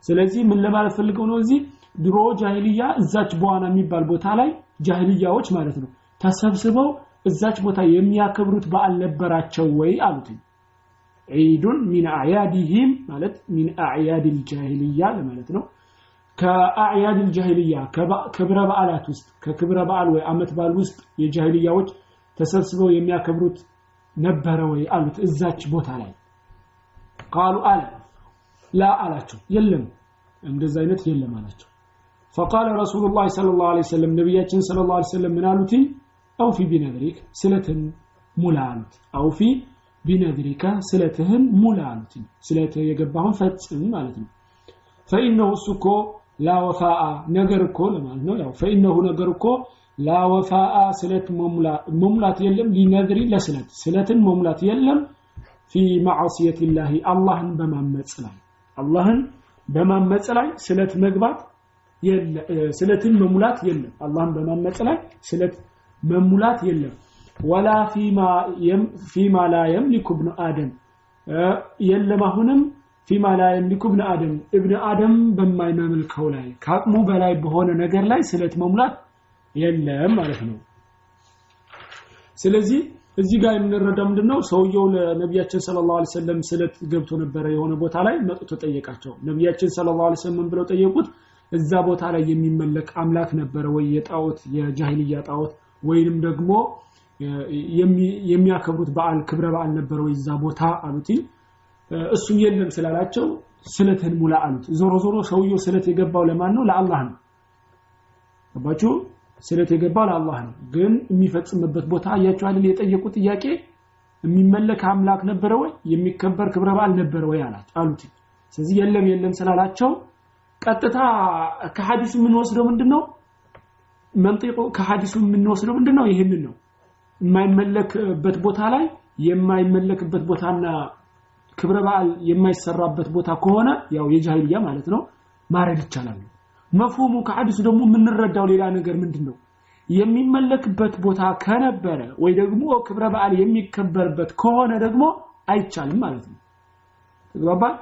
ስለዚህ ምን ለማለት ፈልገው ነው እዚህ? ድሮ ጃሂልያ እዛች በዋና የሚባል ቦታ ላይ ጃሂልያዎች ማለት ነው ተሰብስበው እዛች ቦታ የሚያከብሩት በዓል ነበራቸው ወይ አሉት። ዒዱን ሚን አዕያድህም ማለት ሚን አዕያድ ልጃሂልያ ለማለት ነው። ከአዕያድ ልጃሂልያ ክብረ በዓላት ውስጥ ከክብረ በዓል ወይ አመት በዓል ውስጥ የጃሂልያዎች ተሰብስበው የሚያከብሩት ነበረ ወይ አሉት እዛች ቦታ ላይ። ቃሉ አለ። ላ አላቸው። የለም እንደዚ አይነት የለም አላቸው። ፈቃለ ረሱሉ ላ ለ ላሁ ሰለም ነቢያችን ስለ ላ ምን አሉት? አውፊ ቢነድሪክ ስለትን ሙላ አሉት። አውፊ ቢነድሪከ ስለትህን ሙላ አሉት። ስለት የገባሁን ፈጽም ማለት ነው። ፈኢነሁ እሱ እኮ ላ ወፋአ ነገር እኮ ለማለት ነው። ያው ፈኢነሁ ነገር እኮ ላወፋአ ስለት መሙላት የለም ሊነድሪ ለስለት ስለትን መሙላት የለም። ፊ ማዕስየት ላህ አላህን በማመፅ ላይ አላህን በማመፅ ላይ ስለት መግባት ስለትን መሙላት የለም። አላህን በማመፅ ላይ ስለት መሙላት የለም። ወላ ፊማ ላ የምሊኩ እብኑ አደም የለም። አሁንም ፊማ ላ የምሊኩ እብን አደም እብን አደም በማይመልከው ላይ ከአቅሙ በላይ በሆነ ነገር ላይ ስለት መሙላት የለም ማለት ነው። ስለዚህ እዚህ ጋር የምንረዳው ምንድነው? ሰውየው ለነቢያችን ሰለላሁ ዐለይሂ ወሰለም ስለት ገብቶ ነበረ የሆነ ቦታ ላይ መጥቶ ጠየቃቸው። ነቢያችን ሰለላሁ ዐለይሂ ወሰለም ብለው ጠየቁት? እዛ ቦታ ላይ የሚመለክ አምላክ ነበረ ወይ? የጣዖት የጃሂልያ ጣዖት ወይንም ደግሞ የሚያከብሩት በዓል ክብረ በዓል ነበረ ወይ እዛ ቦታ አሉት። እሱም የለም ስላላቸው ስለትን ሙላ አሉት። ዞሮ ዞሮ ሰውየው ስለት የገባው ለማን ነው? ለአላህ ነው። ገባችሁ ስለት የገባው ለአላህ ነው። ግን የሚፈጽምበት ቦታ አይደል? የጠየቁ ጥያቄ የሚመለክ አምላክ ነበረ ወይ? የሚከበር ክብረ በዓል ነበረ ወይ አሉት። ስለዚህ የለም የለም ስላላቸው ቀጥታ ከሐዲሱ የምንወስደው ምንድነው? መንጢቁ የምንወስደው ምንድነው? ይህንን ነው። የማይመለክበት ቦታ ላይ የማይመለክበት ቦታና ክብረ በዓል የማይሰራበት ቦታ ከሆነ ያው የጃሂልያ ማለት ነው ማረድ ይቻላል መፍሁሙ ከሐዲሱ ደግሞ የምንረዳው ሌላ ነገር ምንድን ነው የሚመለክበት ቦታ ከነበረ ወይ ደግሞ ክብረ በዓል የሚከበርበት ከሆነ ደግሞ አይቻልም ማለት ነው። ተግባባል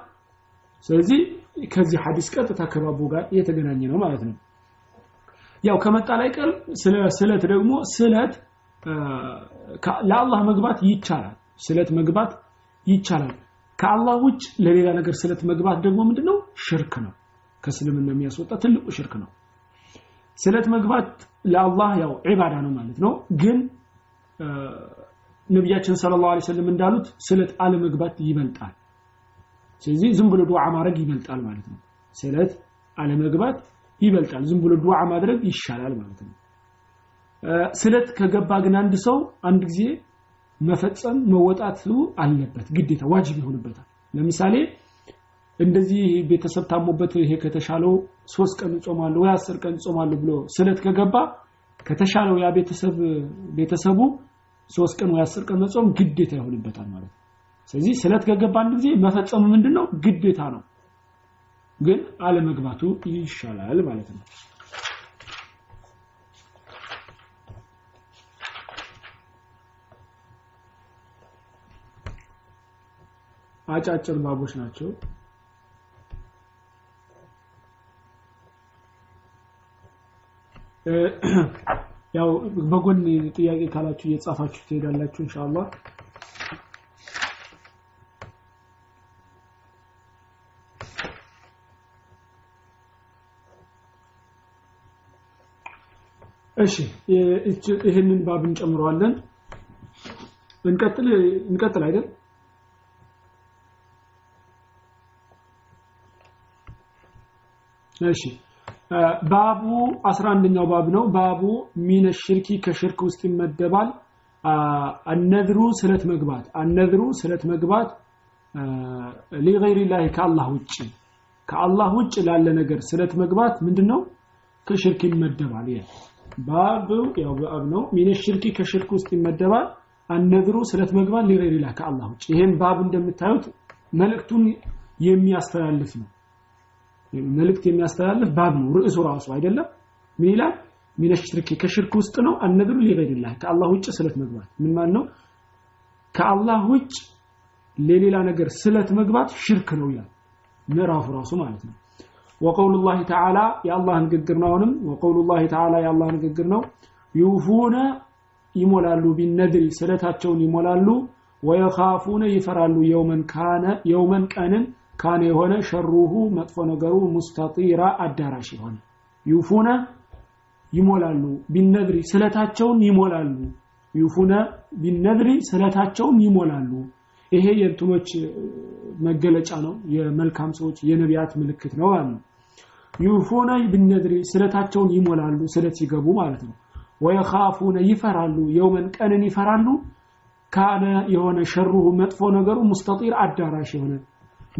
ስለዚህ ከዚህ ሐዲስ ቀጥታ ከባቡ ጋር የተገናኘ ነው ማለት ነው። ያው ከመጣ ላይ ቀር ስለ ስለት ደግሞ ስለት ለአላህ መግባት ይቻላል። ስለት መግባት ይቻላል። ከአላህ ውጭ ለሌላ ነገር ስለት መግባት ደግሞ ምንድነው? ሽርክ ነው ከእስልምና የሚያስወጣ ትልቁ ሽርክ ነው። ስለት መግባት ለአላህ ያው ዒባዳ ነው ማለት ነው። ግን ነቢያችን ሰለላሁ ዐለይሂ ወሰለም እንዳሉት ስለት አለመግባት ይበልጣል። ስለዚህ ዝም ብሎ ዱዓ ማድረግ ይበልጣል ማለት ነው። ስለት አለመግባት ይበልጣል። ዝም ብሎ ዱዓ ማድረግ ይሻላል ማለት ነው። ስለት ከገባ ግን አንድ ሰው አንድ ጊዜ መፈጸም መወጣቱ አለበት ግዴታ ዋጅብ ይሆንበታል። ለምሳሌ እንደዚህ ቤተሰብ ታሞበት ይሄ ከተሻለው ሶስት ቀን ጾማለሁ ወይ አስር ቀን ጾማለሁ ብሎ ስለት ከገባ ከተሻለው ያ ቤተሰብ ቤተሰቡ ሶስት ቀን ወይ አስር ቀን መጾም ግዴታ ይሆንበታል ማለት ነው። ስለዚህ ስለት ከገባ አንድ ጊዜ መፈጸሙ ምንድነው? ግዴታ ነው። ግን አለመግባቱ ይሻላል ማለት ነው። አጫጭር ባቦች ናቸው ያው በጎን ጥያቄ ካላችሁ እየጻፋችሁ ትሄዳላችሁ ኢንሻአላህ። እሺ ይህንን ባብ እንጨምረዋለን። እንቀጥል እንቀጥል አይደል? እሺ ባቡ 11ኛው ባብ ነው። ባቡ ሚነ ሽርኪ ከሽርክ ውስጥ ይመደባል። አነድሩ ስለት መግባት። አነድሩ ስለት መግባት ሊገይሪ ላህ ከአላህ ውጭ። ከአላህ ውጭ ላለ ነገር ስለት መግባት ምንድነው? ከሽርክ ይመደባል። ይላል ባብ ያው ባብ ነው። ሚነ ሽርኪ ከሽርክ ውስጥ ይመደባል። አነድሩ ስለት መግባት ሊገይሪላህ ከአላህ ውጭ። ይሄን ባብ እንደምታዩት መልእክቱን የሚያስተላልፍ ነው መልእክት የሚያስተላልፍ ባብ ነው ርዕሱ ራሱ አይደለም ምን ይላል ሚነ ሽርኪ ከሽርክ ውስጥ ነው አነድሩ ሊገይሪላህ ከአላህ ውጭ ስለት መግባት ምን ማለት ነው ከአላህ ውጭ ለሌላ ነገር ስለት መግባት ሽርክ ነው ይላል ምዕራፉ ራሱ ማለት ነው وقول الله تعالى يا الله ንግግር ነው አሁንም وقول الله تعالى يا الله ንግግር ነው يوفون ይሞላሉ ቢነድሪ ስለታቸውን ይሞላሉ ወየኻፉነ ይፈራሉ የውመን ካነ የውመን ቀንን ካነ የሆነ ሸሩሁ መጥፎ ነገሩ ሙስተጢራ አዳራሽ የሆነ ዩፉነ ይሞላሉ ቢነድሪ ስለታቸውን ይሞላሉ። ዩፉነ ቢነድሪ ስለታቸውን ይሞላሉ። ይሄ የእንትኖች መገለጫ ነው የመልካም ሰዎች የነቢያት ምልክት ነው ነው ዩፉነ ቢነድሪ ስለታቸውን ይሞላሉ ስለት ሲገቡ ማለት ነው። ወየኻፉነ ይፈራሉ የውመን ቀንን ይፈራሉ። ካነ የሆነ ሸሩሁ መጥፎ ነገሩ ሙስተጢር አዳራሽ የሆነ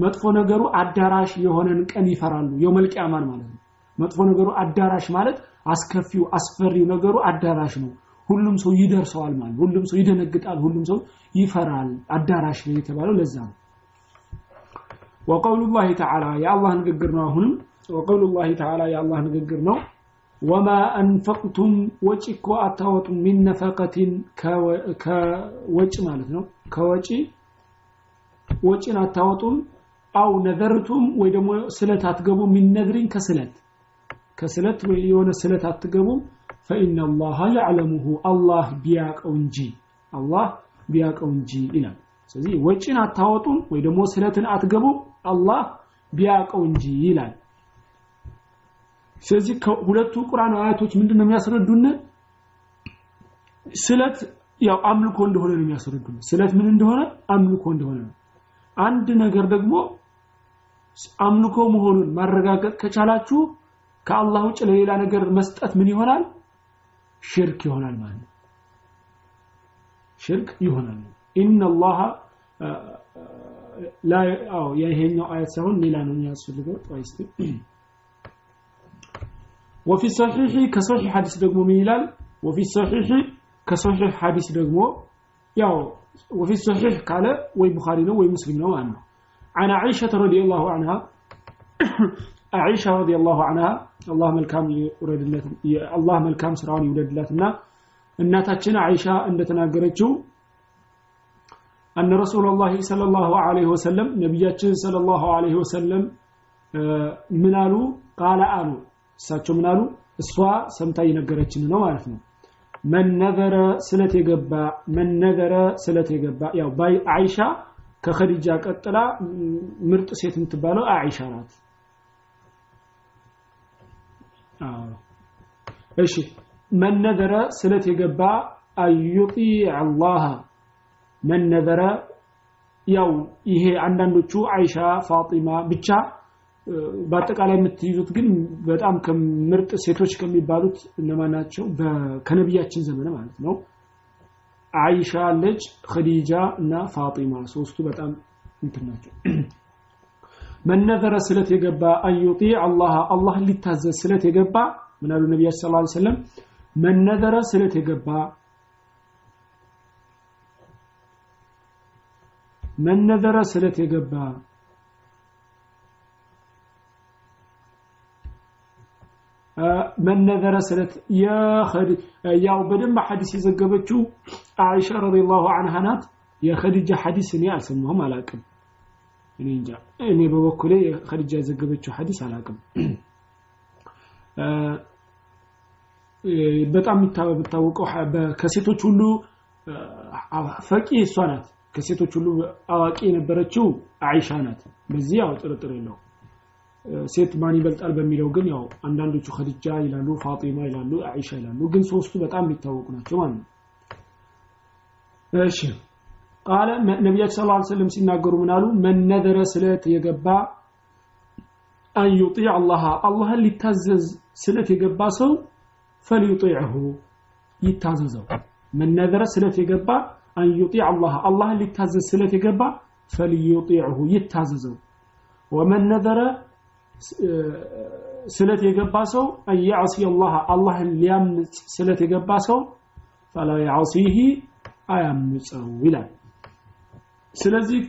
መጥፎ ነገሩ አዳራሽ የሆነን ቀን ይፈራሉ የውመል ቂያማን ማለት ነው መጥፎ ነገሩ አዳራሽ ማለት አስከፊው አስፈሪው ነገሩ አዳራሽ ነው ሁሉም ሰው ይደርሰዋል ማለት ሁሉም ሰው ይደነግጣል ሁሉም ሰው ይፈራል አዳራሽ ነው የተባለው ለዛ ነው وقول الله تعالى يا الله ንግግር ነው አሁንም وقول الله تعالى يا الله ንግግር ነው وما أنفقتم ወጪ እኮ አታወጡም ሚን ነፈቀቲን ከወጪ ማለት ነው ከወጪ ወጪን አታወጡም አው ነዘርቱም ወይ ደግሞ ስለት አትገቡ ሚን ነድሪን ከስለት ከስለት ወይ የሆነ ስለት አትገቡም ፈኢነ አላህ ያዕለሙሁ አላህ ቢያቀው እንጂ አላህ ቢያቀው እንጂ ይላል። ስለዚህ ወጪን አታወጡም ወይ ደግሞ ስለትን አትገቡም አላህ ቢያቀው እንጂ ይላል። ስለዚህ ሁለቱ ቁርአን አያቶች ምንድነው የሚያስረዱን? ስለት ያው አምልኮ እንደሆነ ነው የሚያስረዱን። ስለት ምን እንደሆነ? አምልኮ እንደሆነ ነው። አንድ ነገር ደግሞ አምልኮ መሆኑን ማረጋገጥ ከቻላችሁ ከአላህ ውጭ ለሌላ ነገር መስጠት ምን ይሆናል? ሽርክ ይሆናል ማለት ነው። ሽርክ ይሆናል። ኢነላህ ላይ አዎ ይሄኛው አያት ሳይሆን ሌላ ነው የሚያስፈልገው። ጠይስቲ ወፊ ሰሒሒ ከሰሒሕ ሐዲስ ደግሞ ምን ይላል? ወፊ ሰሒሒ ከሰሒሕ ሐዲስ ደግሞ ያው ወፊ ሰሒሕ ካለ ወይ ቡኻሪ ነው ወይ ሙስሊም ነው ማለት ነው። عن عائشة رضي الله عنها عائشة رضي الله عنها الله መልካም ይውረድለት አላህ መልካም ስራውን ይውደድላትና እናታችን አይሻ እንደተናገረችው أن رسول الله صلى الله عليه وسلم ነብያችን صلى الله عليه وسلم ምን አሉ ቃለ አሉ እሳቸው ምን አሉ እሷ ሰምታ የነገረችን ነው ማለት ነው መነዘረ ስለት የገባ መነዘረ ስለት የገባ ያው ባይ አይሻ ከኸዲጃ ቀጥላ ምርጥ ሴት የምትባለው አይሻ ናት። እሺ። መነዘረ ስለት የገባ አዩጢ አላህ መነዘረ ያው ይሄ አንዳንዶቹ አይሻ ፋጢማ ብቻ በአጠቃላይ የምትይዙት ግን በጣም ከምርጥ ሴቶች ከሚባሉት እነማን ናቸው? ከነቢያችን ዘመን ማለት ነው አይሻ አለች ኸዲጃ እና ፋጢማ ሶስቱ በጣም እንትን ናቸው። መነዘረ ስለት የገባ አዩጢ አላህ አላህ ሊታዘዝ ስለት የገባ ምን አሉ ነቢያችን ሰለላሁ ዐለይሂ ወሰለም? መነዘረ ስለት የገባ መነዘረ ስለት የገባ መነዘረ ስለት። ያው በደንብ ሐዲስ የዘገበችው አይሻ ረዲየላሁ ዐንሃ ናት። የኸዲጃ ሐዲስ እኔ አልሰማሁም አላቅም። እኔ እንጃ። እኔ በበኩሌ ኸዲጃ የዘገበችው ሐዲስ አላቅም። በጣም የሚታወቀው ከሴቶች ሁሉ ፈቂ እሷ ናት። ከሴቶች ሁሉ አዋቂ የነበረችው አይሻ ናት። በዚህ ያው ጥርጥር የለው ሴት ማን ይበልጣል በሚለው ግን ያው አንዳንዶቹ ኸዲጃ ይላሉ ፋጢማ ይላሉ አይሻ ይላሉ ግን ሶስቱ በጣም የሚታወቁ ናቸው ማለት ነው። እሺ። ቃለ ነቢያችን ሰለላሁ ዐለይሂ ወሰለም ሲናገሩ ምን አሉ? መን ስለት የገባ አን ዩጢዕ አላህ አላህን ሊታዘዝ ስለት የገባ ሰው ፈልዩጢዕሁ ይታዘዘው። መን ስለት የገባ አን ዩጢዕ አላህ አላህን ሊታዘዝ ስለት የገባ ፈልዩጢዕሁ ይታዘዘው። ወመን ስለት የገባ ሰው አያዕሲ አላህ አላህን ሊያምጽ ስለት የገባ ሰው ፈላ ያዕሲህ አያምፀው ይላል። ስለዚህ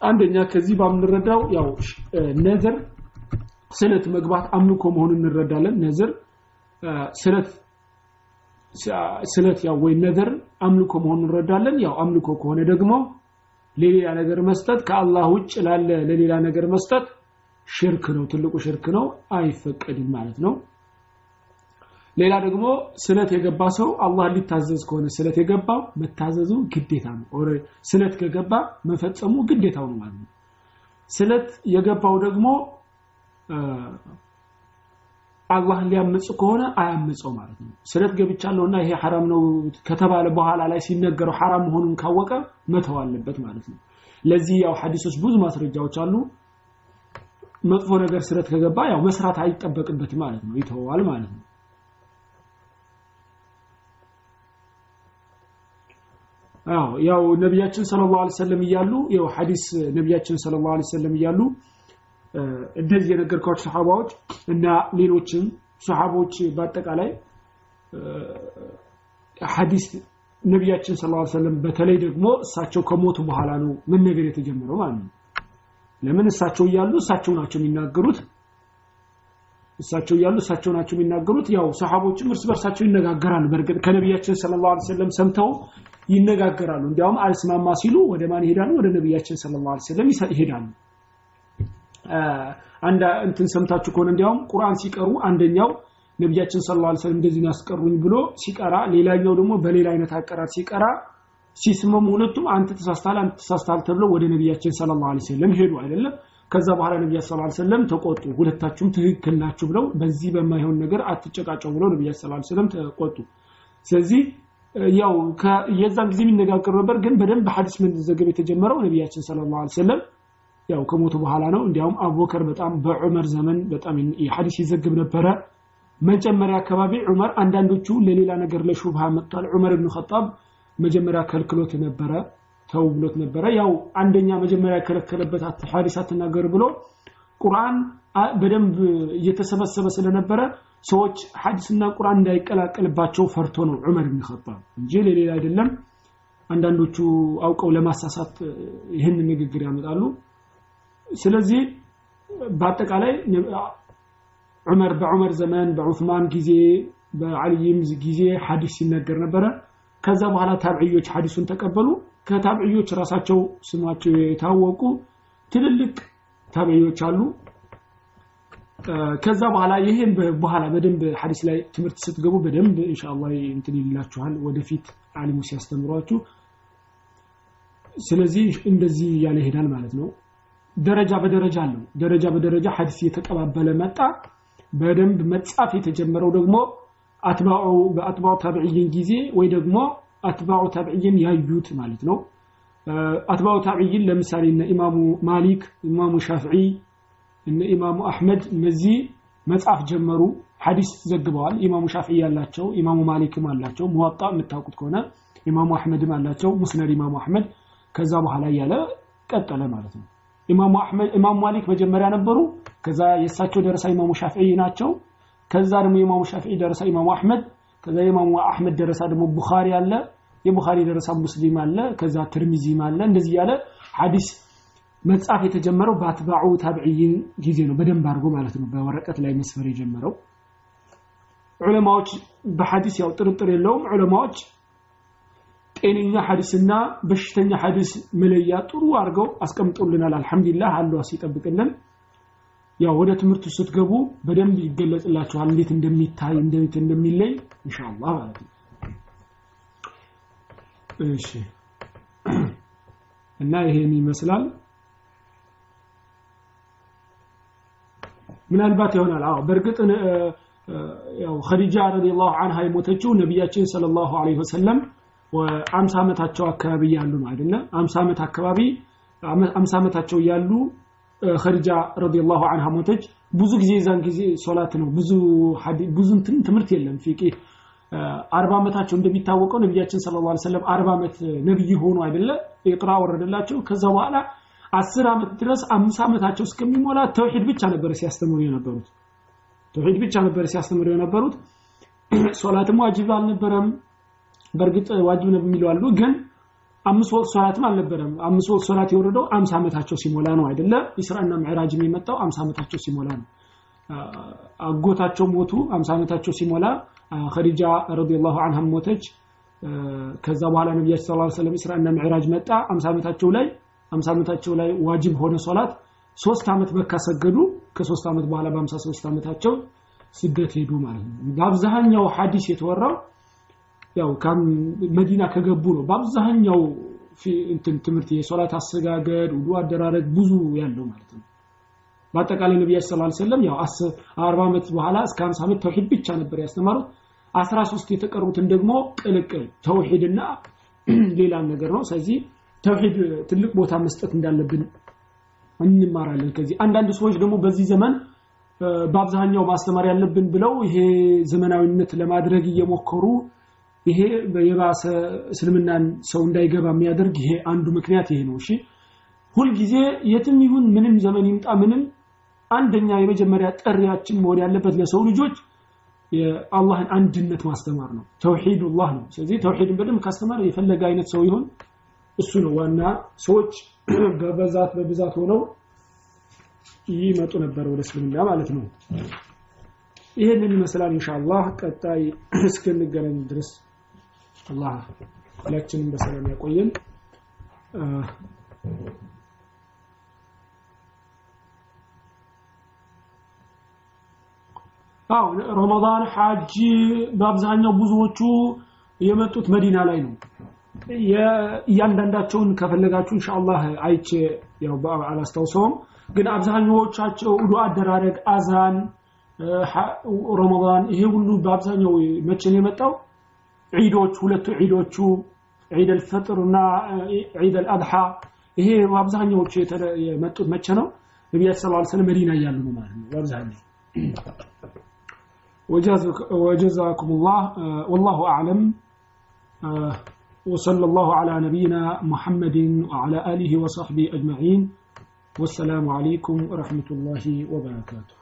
አንደኛ ከዚህ ባምንረዳው ያው ነዝር ስለት መግባት አምልኮ መሆኑን እንረዳለን። ነዝር ስለት ስለት ያው ወይ ነዘር አምልኮ መሆኑን እንረዳለን። ያው አምልኮ ከሆነ ደግሞ ለሌላ ነገር መስጠት ከአላህ ውጭ ላለ ለሌላ ነገር መስጠት ሽርክ ነው ትልቁ ሽርክ ነው አይፈቀድም ማለት ነው። ሌላ ደግሞ ስለት የገባ ሰው አላህ ሊታዘዝ ከሆነ ስለት የገባው መታዘዙ ግዴታ ነው። ስለት ከገባ መፈጸሙ ግዴታው ነው ማለት ነው። ስለት የገባው ደግሞ አላህን ሊያምጽ ከሆነ አያምጸው ማለት ነው። ስለት ገብቻለሁና ይሄ ሐራም ነው ከተባለ በኋላ ላይ ሲነገረው ሐራም መሆኑን ካወቀ መተው አለበት ማለት ነው። ለዚህ ያው ሐዲሶች ብዙ ማስረጃዎች አሉ መጥፎ ነገር ስለት ከገባ ያው መስራት አይጠበቅበትም ማለት ነው። ይተዋል ማለት ነው። አዎ ያው ነቢያችን ሰለላሁ ዐለይሂ ወሰለም እያሉ ያው ሐዲስ ነቢያችን ሰለላሁ ዐለይሂ ወሰለም እያሉ እንደዚህ የነገርኳቸው ሰሃባዎች እና ሌሎችም ሰሃቦች በአጠቃላይ ሐዲስ ነቢያችን ሰለላሁ ዐለይሂ ወሰለም በተለይ ደግሞ እሳቸው ከሞቱ በኋላ ነው ምን ነገር የተጀመረው ማለት ነው ለምን እሳቸው እያሉ እሳቸው ናቸው የሚናገሩት? እሳቸው እያሉ እሳቸው ናቸው የሚናገሩት? ያው ሰሃቦችም እርስ በርሳቸው ይነጋገራሉ። በእርግጥ ከነቢያችን ሰለላሁ ዐለይሂ ወሰለም ሰምተው ይነጋገራሉ። እንዲያውም አልስማማ ሲሉ ወደ ማን ይሄዳሉ? ወደ ነቢያችን ሰለላሁ ዐለይሂ ወሰለም ይሄዳሉ። አንድ እንትን ሰምታችሁ ከሆነ እንዲያውም ቁርአን ሲቀሩ አንደኛው ነቢያችን ሰለላሁ ዐለይሂ ወሰለም እንደዚህ ያስቀሩኝ ብሎ ሲቀራ ሌላኛው ደግሞ በሌላ አይነት አቀራር ሲቀራ ሲስመሙ ሁለቱም አንተ ተሳስተሃል አንተ ተሳስተሃል ተብለው ወደ ነቢያችን ሰለላሁ ዐለይሂ ወሰለም ሄዱ አይደለም? ከዛ በኋላ ሰለላሁ ዐለይሂ ወሰለም ተቆጡ። ሁለታችሁም ትክክል ናችሁ ብለው በዚህ በማይሆን ነገር አትጨቃጨው ብለው ሰለላሁ ዐለይሂ ወሰለም ተቆጡ። ስለዚህ ያው የዛን ጊዜ የሚነጋገሩ ነበር ግን በደንብ ሐዲስ መዘገብ የተጀመረው ነቢያችን ሰለላሁ ዐለይሂ ወሰለም ያው ከሞቱ በኋላ ነው። እንዲያውም አቡበከር በጣም በዑመር ዘመን በጣም ሐዲስ ይዘግብ ነበረ። መጀመሪያ አካባቢ ዑመር አንዳንዶቹ ለሌላ ነገር ለሹብሃ መጥቷል። ዑመር ኢብኑ ኸጣብ መጀመሪያ ከልክሎት ነበረ ተው ብሎት ነበረ። ያው አንደኛ መጀመሪያ የከለከለበት ሐዲስ አትናገር ብሎ ቁርአን በደንብ እየተሰበሰበ ስለነበረ ሰዎች ሐዲስና ቁርአን እንዳይቀላቀልባቸው ፈርቶ ነው ዑመር ኢብኑ ኸጣብ እንጂ ለሌላ አይደለም። አንዳንዶቹ አውቀው ለማሳሳት ይህን ንግግር ያመጣሉ። ስለዚህ በአጠቃላይ ዑመር በዑመር ዘመን በዑስማን ጊዜ በአልይም ጊዜ ሐዲስ ሲነገር ነበረ ከዛ በኋላ ታብዕዮች ሐዲሱን ተቀበሉ። ከታብዕዮች ራሳቸው ስማቸው የታወቁ ትልልቅ ታብዕዮች አሉ። ከዛ በኋላ ይሄን በኋላ በደንብ ሐዲስ ላይ ትምህርት ስትገቡ በደንብ ኢንሻአላህ እንትን ይላችኋል ወደፊት አሊሙ ሲያስተምሯችሁ። ስለዚህ እንደዚህ ያለ ይሄዳል ማለት ነው። ደረጃ በደረጃ አለው። ደረጃ በደረጃ ሐዲስ እየተቀባበለ መጣ። በደንብ መጻፍ የተጀመረው ደግሞ أتباع በ أتباع التابعين ጊዜ ወይ ደግሞ أتباع التابعين ያዩት ማለት ነው። أتباع التابعين ለምሳሌ እነ ኢማሙ ማሊክ ኢማሙ ሻፍዒ እነ ኢማሙ አሕመድ እነዚህ መጻፍ ጀመሩ ሐዲስ ዘግበዋል። ኢማሙ ሻፍዒ ያላቸው ኢማሙ ማሊክም አላቸው። ሙዋጣ የምታውቁት ከሆነ ኢማሙ አሕመድም አላቸው። ሙስነድ ኢማሙ አሕመድ ከዛ በኋላ እያለ ቀጠለ ማለት ነው። ኢማሙ ማሊክ መጀመሪያ ነበሩ። ከዛ የእሳቸው ደረሳ ኢማሙ ሻፊዒ ናቸው ከዛ ደግሞ የኢማሙ ሻፊዒ ደረሳ ኢማሙ አሕመድ ከዛ የኢማሙ አሕመድ ደረሳ ደግሞ ቡኻሪ አለ የቡኻሪ ደረሳ ሙስሊም አለ ከዛ ትርሚዚም አለ። እንደዚህ ያለ ሐዲስ መጻፍ የተጀመረው በአትባዑ ታብዕይን ጊዜ ነው። በደንብ አድርጎ ማለት ነው። በወረቀት ላይ መስፈር የጀመረው ዑለማዎች በሐዲስ ያው ጥርጥር የለውም። ዑለማዎች ጤነኛ ሐዲስና በሽተኛ ሐዲስ መለያ ጥሩ አድርገው አስቀምጦልናል። አልহামዱሊላህ አላህ ሲጠብቅልን ያው ወደ ትምህርቱ ስትገቡ በደንብ ይገለጽላችኋል እንዴት እንደሚታይ እንዴት እንደሚለይ ኢንሻአላህ ማለት ነው። እሺ። እና ይሄን ይመስላል። ምናልባት ይሆናል። አዎ በእርግጥ ያው ኸዲጃ ረዲየላሁ ዐንሃ የሞተችው ነቢያችን ሰለላሁ ዐለይሂ ወሰለም አምሳ ዓመታቸው አካባቢ ያሉ ነው አይደለ? አምሳ ዓመት አካባቢ አምሳ ዓመታቸው ያሉ ኸዲጃ ረዲየላሁ ዐንሃ ሞተች። ብዙ ጊዜ ዛን ጊዜ ሶላት ነው። ብዙ ብዙ ትምህርት የለም። ፊቂ አርባ ዓመታቸው እንደሚታወቀው ነቢያችን ሰለላሁ ዐለይሂ ወሰለም አርባ ዓመት ነብይ ሆኑ አይደለ? ኢቅራ ወረደላቸው። ከዛ በኋላ አስር ዓመት ድረስ አምስት ዓመታቸው እስከሚሞላ ተውሂድ ብቻ ነበር ሲያስተምሩ የነበሩት። ተውሂድ ብቻ ነበር ሲያስተምሩ የነበሩት። ሶላትም ዋጅብ አልነበረም። በእርግጥ ዋጅብ ነው የሚሉ አሉ። ግን አምስት ወቅት ሶላትም አልነበረም። አምስት ወቅት ሶላት የወረደው አምሳ ዓመታቸው ሲሞላ ነው አይደለ? ኢስራና ምዕራጅም የመጣው አምሳ ዓመታቸው ሲሞላ ነው። አጎታቸው ሞቱ አምሳ ዓመታቸው ሲሞላ ኸዲጃ ረዲየላሁ ዐንሃ ሞተች። ከዛ በኋላ ነቢያችን ሰለላሁ ዐለይሂ ወሰለም ኢስራና ምዕራጅ መጣ። አምሳ ዓመታቸው ላይ አምሳ ዓመታቸው ላይ ዋጅብ ሆነ ሶላት። ሶስት ዓመት መካ ሰገዱ። ከሶስት ዓመት በኋላ በአምሳ ሶስት ዓመታቸው ስደት ሄዱ ማለት ነው። በአብዛኛው ሐዲስ የተወራው ያው መዲና ከገቡ ነው። በአብዛኛው እንትን ትምህርት የሶላት አሰጋገድ ውዱ አደራረግ ብዙ ያለው ማለት ነው። በአጠቃላይ ሰለላሁ ዐለይሂ ወሰለም ያው 40 ዓመት በኋላ እስከ 50 ዓመት ተውሂድ ብቻ ነበር ያስተማሩት። 13 የተቀሩትን ደግሞ ቅልቅል ተውሂድና ሌላ ነገር ነው። ስለዚህ ተውሂድ ትልቅ ቦታ መስጠት እንዳለብን እንማራለን። ከዚህ አንዳንድ ሰዎች ደግሞ በዚህ ዘመን በአብዛኛው ማስተማር ያለብን ብለው ይሄ ዘመናዊነት ለማድረግ እየሞከሩ ይሄ የባሰ እስልምናን ሰው እንዳይገባ የሚያደርግ ይሄ አንዱ ምክንያት ይሄ ነው። እሺ ሁልጊዜ የትም ይሁን ምንም ዘመን ይምጣ ምንም አንደኛ የመጀመሪያ ጥሪያችን መሆን ያለበት ለሰው ልጆች የአላህን አንድነት ማስተማር ነው። ተውሂዱላህ ነው። ስለዚህ ተውሂድን በደንብ ካስተማር የፈለገ አይነት ሰው ይሆን እሱ ነው ዋና ሰዎች በበዛት በብዛት ሆነው ይመጡ ነበር ወደ እስልምና ማለት ነው። ይህንን ይመስላል ኢንሻአላህ። ቀጣይ እስክንገናኝ ድረስ አላህ ሁላችንም በሰላም ያቆየን። አው ረመዳን ሐጅ በአብዛኛው ብዙዎቹ የመጡት መዲና ላይ ነው። እያንዳንዳቸውን ከፈለጋችሁ ኢንሻአላህ አይቼ ያው አላስታውሰውም። ግን አብዛኛዎቻቸው ዱዓ አደራረግ አዛን ረመዳን ይሄ ሁሉ በአብዛኛው መቼ ነው የመጣው ዒዶች ሁለቱ ዒዶቹ ዒድ አልፈጥር እና ዒድ አልአድሓ ይሄ በአብዛኛዎቹ የመጡት መቼ ነው ነቢያችን ሰለላሁ ዐለይሂ ወሰለም መዲና እያሉ ነው ማለት ነው በአብዛኛው وجزاكم الله والله أعلم وصلى الله على نبينا محمد وعلى آله وصحبه أجمعين والسلام عليكم ورحمة الله وبركاته